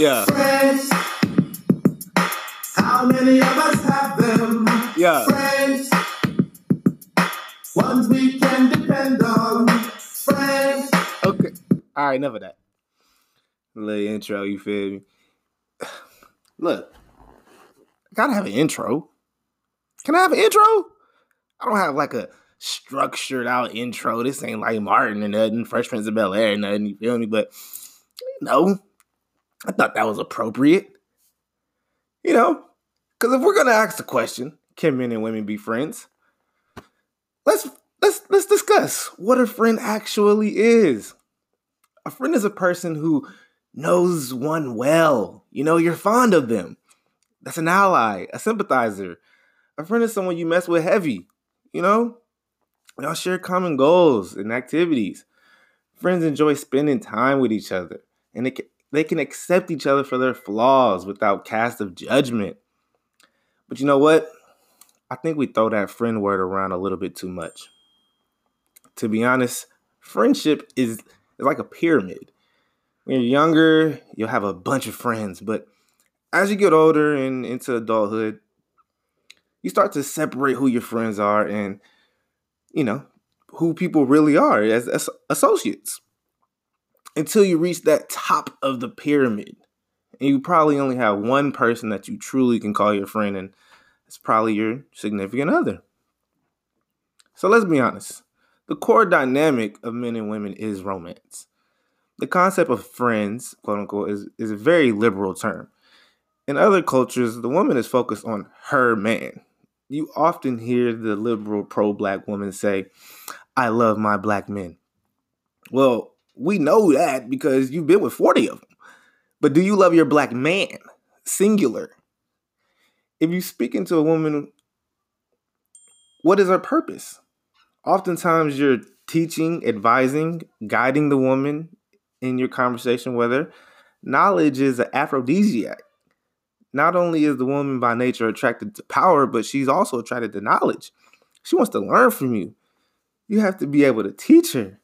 Yeah. Friends. How many of us have them? Yeah. Friends. Ones we can depend on. Friends. Okay. All right, enough of that. Little intro, you feel me? Look, I gotta have an intro. Can I have an intro? I don't have like a structured out intro. This ain't like Martin or nothing, Fresh Prince of Bel Air or nothing, you feel me? But no, I thought that was appropriate. You know, because if we're gonna ask the question, can men and women be friends? Let's let's let's discuss what a friend actually is. A friend is a person who knows one well. You know, you're fond of them. That's an ally, a sympathizer. A friend is someone you mess with heavy. You know, y'all share common goals and activities. Friends enjoy spending time with each other, and it they can accept each other for their flaws without cast of judgment. But you know what? I think we throw that friend word around a little bit too much. To be honest, friendship is, is like a pyramid. When you're younger, you'll have a bunch of friends, but as you get older and into adulthood, you start to separate who your friends are and, you know, who people really are as, as associates until you reach that top of the pyramid. And you probably only have one person that you truly can call your friend, and it's probably your significant other. So let's be honest the core dynamic of men and women is romance. The concept of friends, quote unquote, is, is a very liberal term. In other cultures, the woman is focused on her man. You often hear the liberal pro black woman say, I love my black men. Well, we know that because you've been with 40 of them. But do you love your black man? Singular. If you speak into a woman, what is her purpose? Oftentimes you're teaching, advising, guiding the woman in your conversation with her. Knowledge is an aphrodisiac. Not only is the woman by nature attracted to power, but she's also attracted to knowledge. She wants to learn from you. You have to be able to teach her.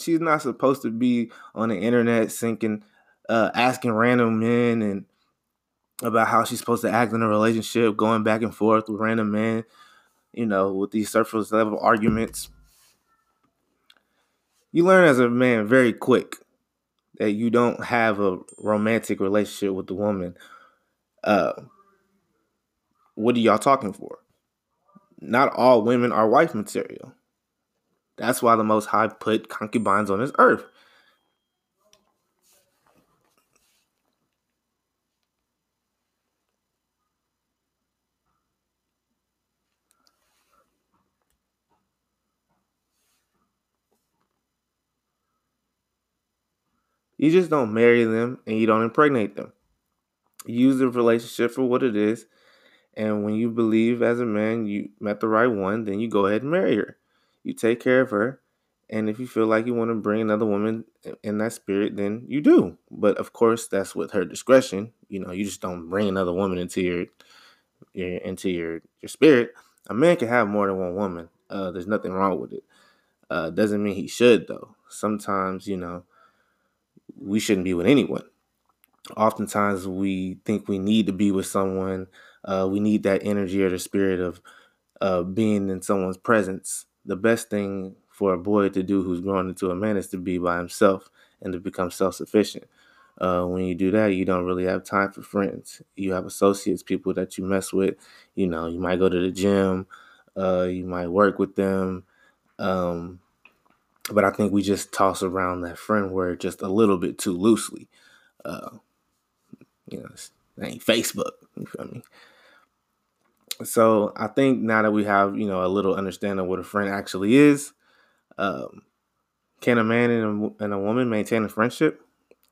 She's not supposed to be on the internet sinking, uh, asking random men and about how she's supposed to act in a relationship, going back and forth with random men you know, with these surface level arguments. You learn as a man very quick that you don't have a romantic relationship with the woman. Uh, what are y'all talking for? Not all women are wife material. That's why the Most High put concubines on this earth. You just don't marry them and you don't impregnate them. You use the relationship for what it is. And when you believe as a man you met the right one, then you go ahead and marry her. You take care of her. And if you feel like you want to bring another woman in that spirit, then you do. But of course, that's with her discretion. You know, you just don't bring another woman into your, your into your your spirit. A man can have more than one woman. Uh, there's nothing wrong with it. Uh, doesn't mean he should though. Sometimes, you know, we shouldn't be with anyone. Oftentimes, we think we need to be with someone. Uh, we need that energy or the spirit of uh, being in someone's presence. The best thing for a boy to do who's grown into a man is to be by himself and to become self sufficient. Uh, when you do that, you don't really have time for friends. You have associates, people that you mess with. You know, you might go to the gym, uh, you might work with them. Um, but I think we just toss around that friend word just a little bit too loosely. Uh, you know, it ain't Facebook. You feel me? So I think now that we have you know a little understanding of what a friend actually is, um, can a man and a, and a woman maintain a friendship?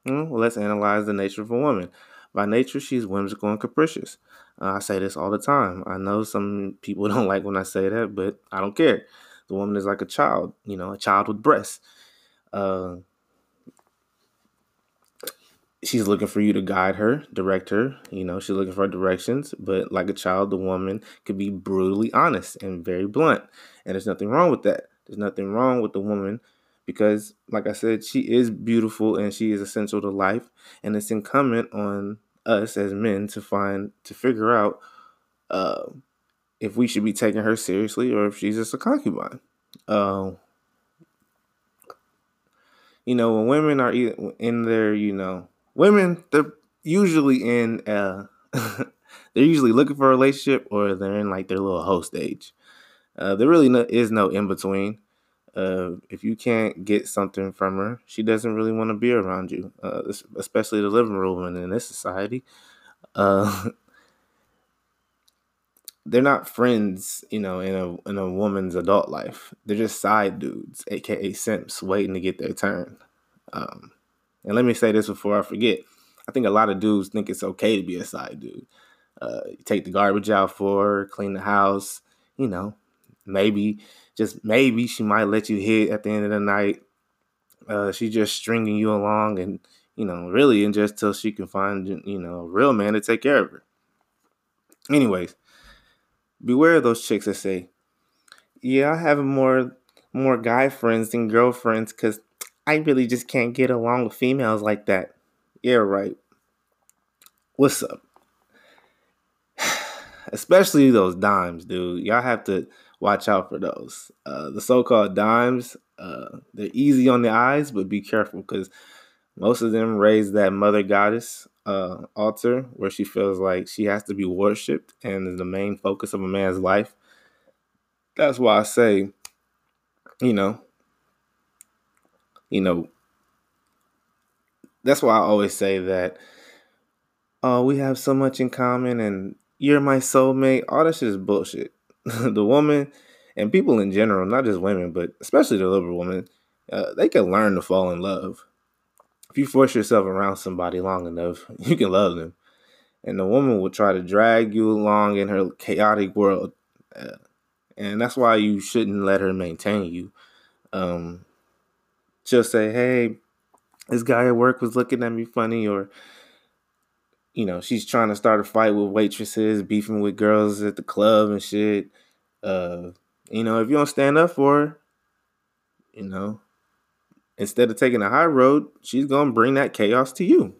Mm, well, let's analyze the nature of a woman. By nature, she's whimsical and capricious. Uh, I say this all the time. I know some people don't like when I say that, but I don't care. The woman is like a child, you know, a child with breasts. Uh, she's looking for you to guide her, direct her. You know, she's looking for directions. But like a child, the woman could be brutally honest and very blunt. And there's nothing wrong with that. There's nothing wrong with the woman because, like I said, she is beautiful and she is essential to life, and it's incumbent on us as men to find to figure out uh, if we should be taking her seriously or if she's just a concubine. Uh, you know, when women are in their, you know, women they're usually in uh they're usually looking for a relationship or they're in like their little host stage. Uh, there really no, is no in between. Uh, if you can't get something from her, she doesn't really want to be around you, uh, especially the living room and in this society. Uh, they're not friends, you know, in a in a woman's adult life. They're just side dudes, aka simps, waiting to get their turn. Um, and let me say this before I forget. I think a lot of dudes think it's okay to be a side dude. Uh, take the garbage out for her, clean the house, you know, maybe just maybe she might let you hit at the end of the night. Uh, she's just stringing you along and you know really and just till she can find you know a real man to take care of her. Anyways, beware of those chicks that say, "Yeah, I have more more guy friends than girlfriends because I really just can't get along with females like that." Yeah, right. What's up? Especially those dimes, dude. Y'all have to watch out for those. Uh, the so-called dimes, uh, they're easy on the eyes, but be careful because most of them raise that mother goddess uh, altar where she feels like she has to be worshipped and is the main focus of a man's life. That's why I say, you know, you know, that's why I always say that. Oh, we have so much in common, and you're my soulmate. All that shit is bullshit. the woman and people in general, not just women, but especially the liberal woman, uh, they can learn to fall in love. If you force yourself around somebody long enough, you can love them. And the woman will try to drag you along in her chaotic world. Uh, and that's why you shouldn't let her maintain you. Um, she'll say, hey, this guy at work was looking at me funny, or you know, she's trying to start a fight with waitresses, beefing with girls at the club and shit. Uh, you know, if you don't stand up for her, you know, instead of taking the high road, she's gonna bring that chaos to you.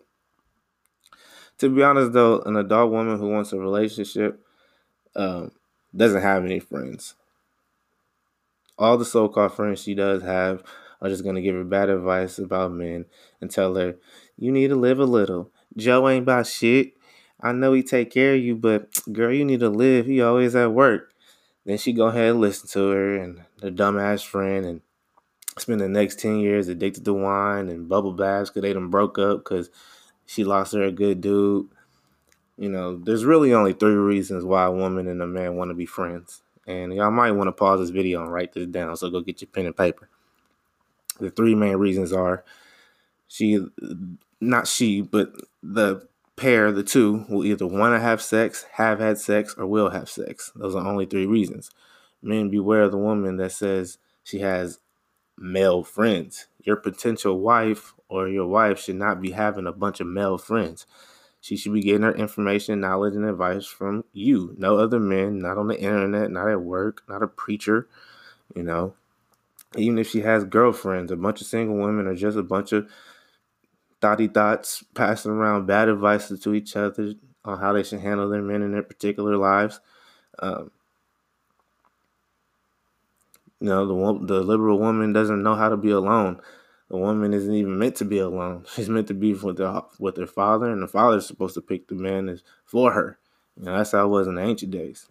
To be honest, though, an adult woman who wants a relationship um, doesn't have any friends. All the so-called friends she does have are just gonna give her bad advice about men and tell her, "You need to live a little." Joe ain't about shit. I know he take care of you, but girl, you need to live. He always at work. Then she go ahead and listen to her and the dumbass friend and spend the next 10 years addicted to wine and bubble baths because they done broke up because she lost her a good dude. You know, there's really only three reasons why a woman and a man want to be friends. And y'all might want to pause this video and write this down. So go get your pen and paper. The three main reasons are she not she, but the pair, the two, will either want to have sex, have had sex, or will have sex. Those are only three reasons. Men, beware of the woman that says she has male friends. Your potential wife or your wife should not be having a bunch of male friends. She should be getting her information, knowledge, and advice from you. No other men, not on the internet, not at work, not a preacher, you know. Even if she has girlfriends, a bunch of single women are just a bunch of thoughty thoughts, passing around bad advice to each other on how they should handle their men in their particular lives. Um, you know, the the liberal woman doesn't know how to be alone. The woman isn't even meant to be alone. She's meant to be with her with her father, and the father is supposed to pick the man for her. You know, that's how it was in the ancient days.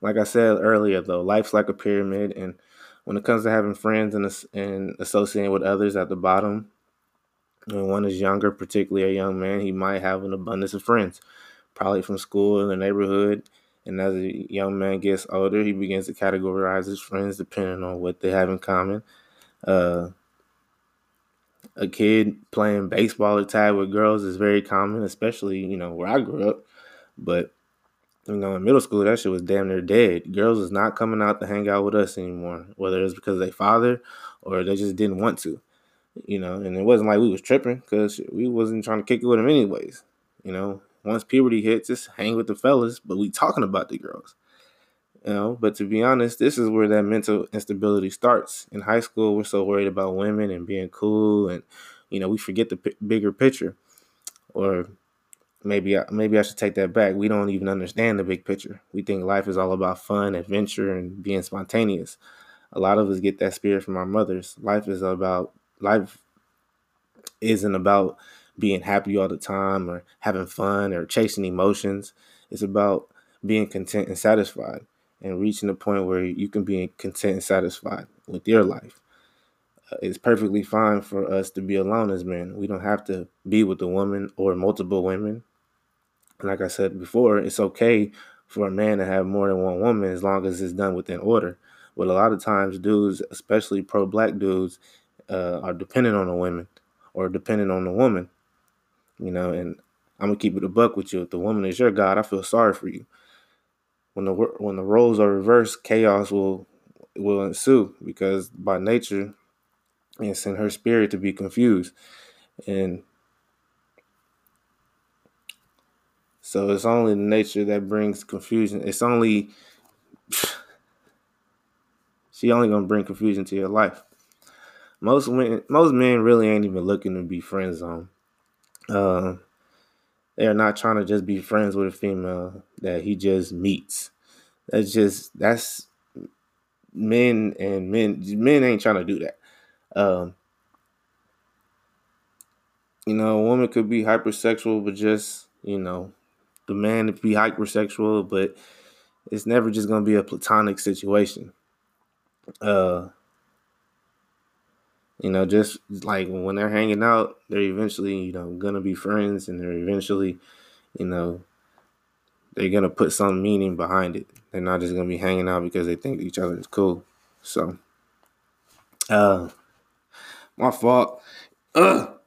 Like I said earlier, though, life's like a pyramid, and when it comes to having friends and, and associating with others at the bottom, when one is younger, particularly a young man, he might have an abundance of friends, probably from school in the neighborhood. And as a young man gets older, he begins to categorize his friends depending on what they have in common. Uh, a kid playing baseball or tag with girls is very common, especially you know where I grew up. But you know, in middle school, that shit was damn near dead. Girls was not coming out to hang out with us anymore, whether it's because they father or they just didn't want to you know, and it wasn't like we was tripping because we wasn't trying to kick it with them anyways. You know, once puberty hits, just hang with the fellas, but we talking about the girls. You know, but to be honest, this is where that mental instability starts. In high school, we're so worried about women and being cool, and you know, we forget the p- bigger picture. Or maybe I, maybe I should take that back. We don't even understand the big picture. We think life is all about fun, adventure, and being spontaneous. A lot of us get that spirit from our mothers. Life is about life isn't about being happy all the time or having fun or chasing emotions. It's about being content and satisfied and reaching the point where you can be content and satisfied with your life. Uh, it's perfectly fine for us to be alone as men. We don't have to be with a woman or multiple women. Like I said before, it's okay for a man to have more than one woman as long as it's done within order. But a lot of times, dudes, especially pro black dudes, uh, are dependent on the women or dependent on the woman. You know, and I'm gonna keep it a buck with you. If the woman is your God, I feel sorry for you. When the when the roles are reversed, chaos will will ensue because by nature, it's in her spirit to be confused, and so it's only nature that brings confusion. It's only she only gonna bring confusion to your life. Most men, most men really ain't even looking to be friend zone. Uh, they're not trying to just be friends with a female that he just meets. That's just that's men and men men ain't trying to do that. Um, you know, a woman could be hypersexual, but just you know, the man to be hypersexual, but it's never just gonna be a platonic situation. Uh, you know, just like when they're hanging out, they're eventually, you know, gonna be friends and they're eventually, you know, they're gonna put some meaning behind it. They're not just gonna be hanging out because they think each other is cool. So uh my fault. Ugh.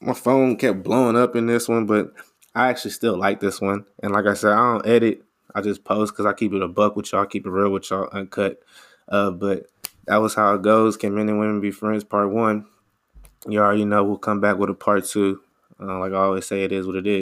My phone kept blowing up in this one, but I actually still like this one. And like I said, I don't edit. I just post because I keep it a buck with y'all, keep it real with y'all, uncut. Uh, but that was how it goes. Can men and women be friends? Part one. You already know we'll come back with a part two. Uh, like I always say, it is what it is.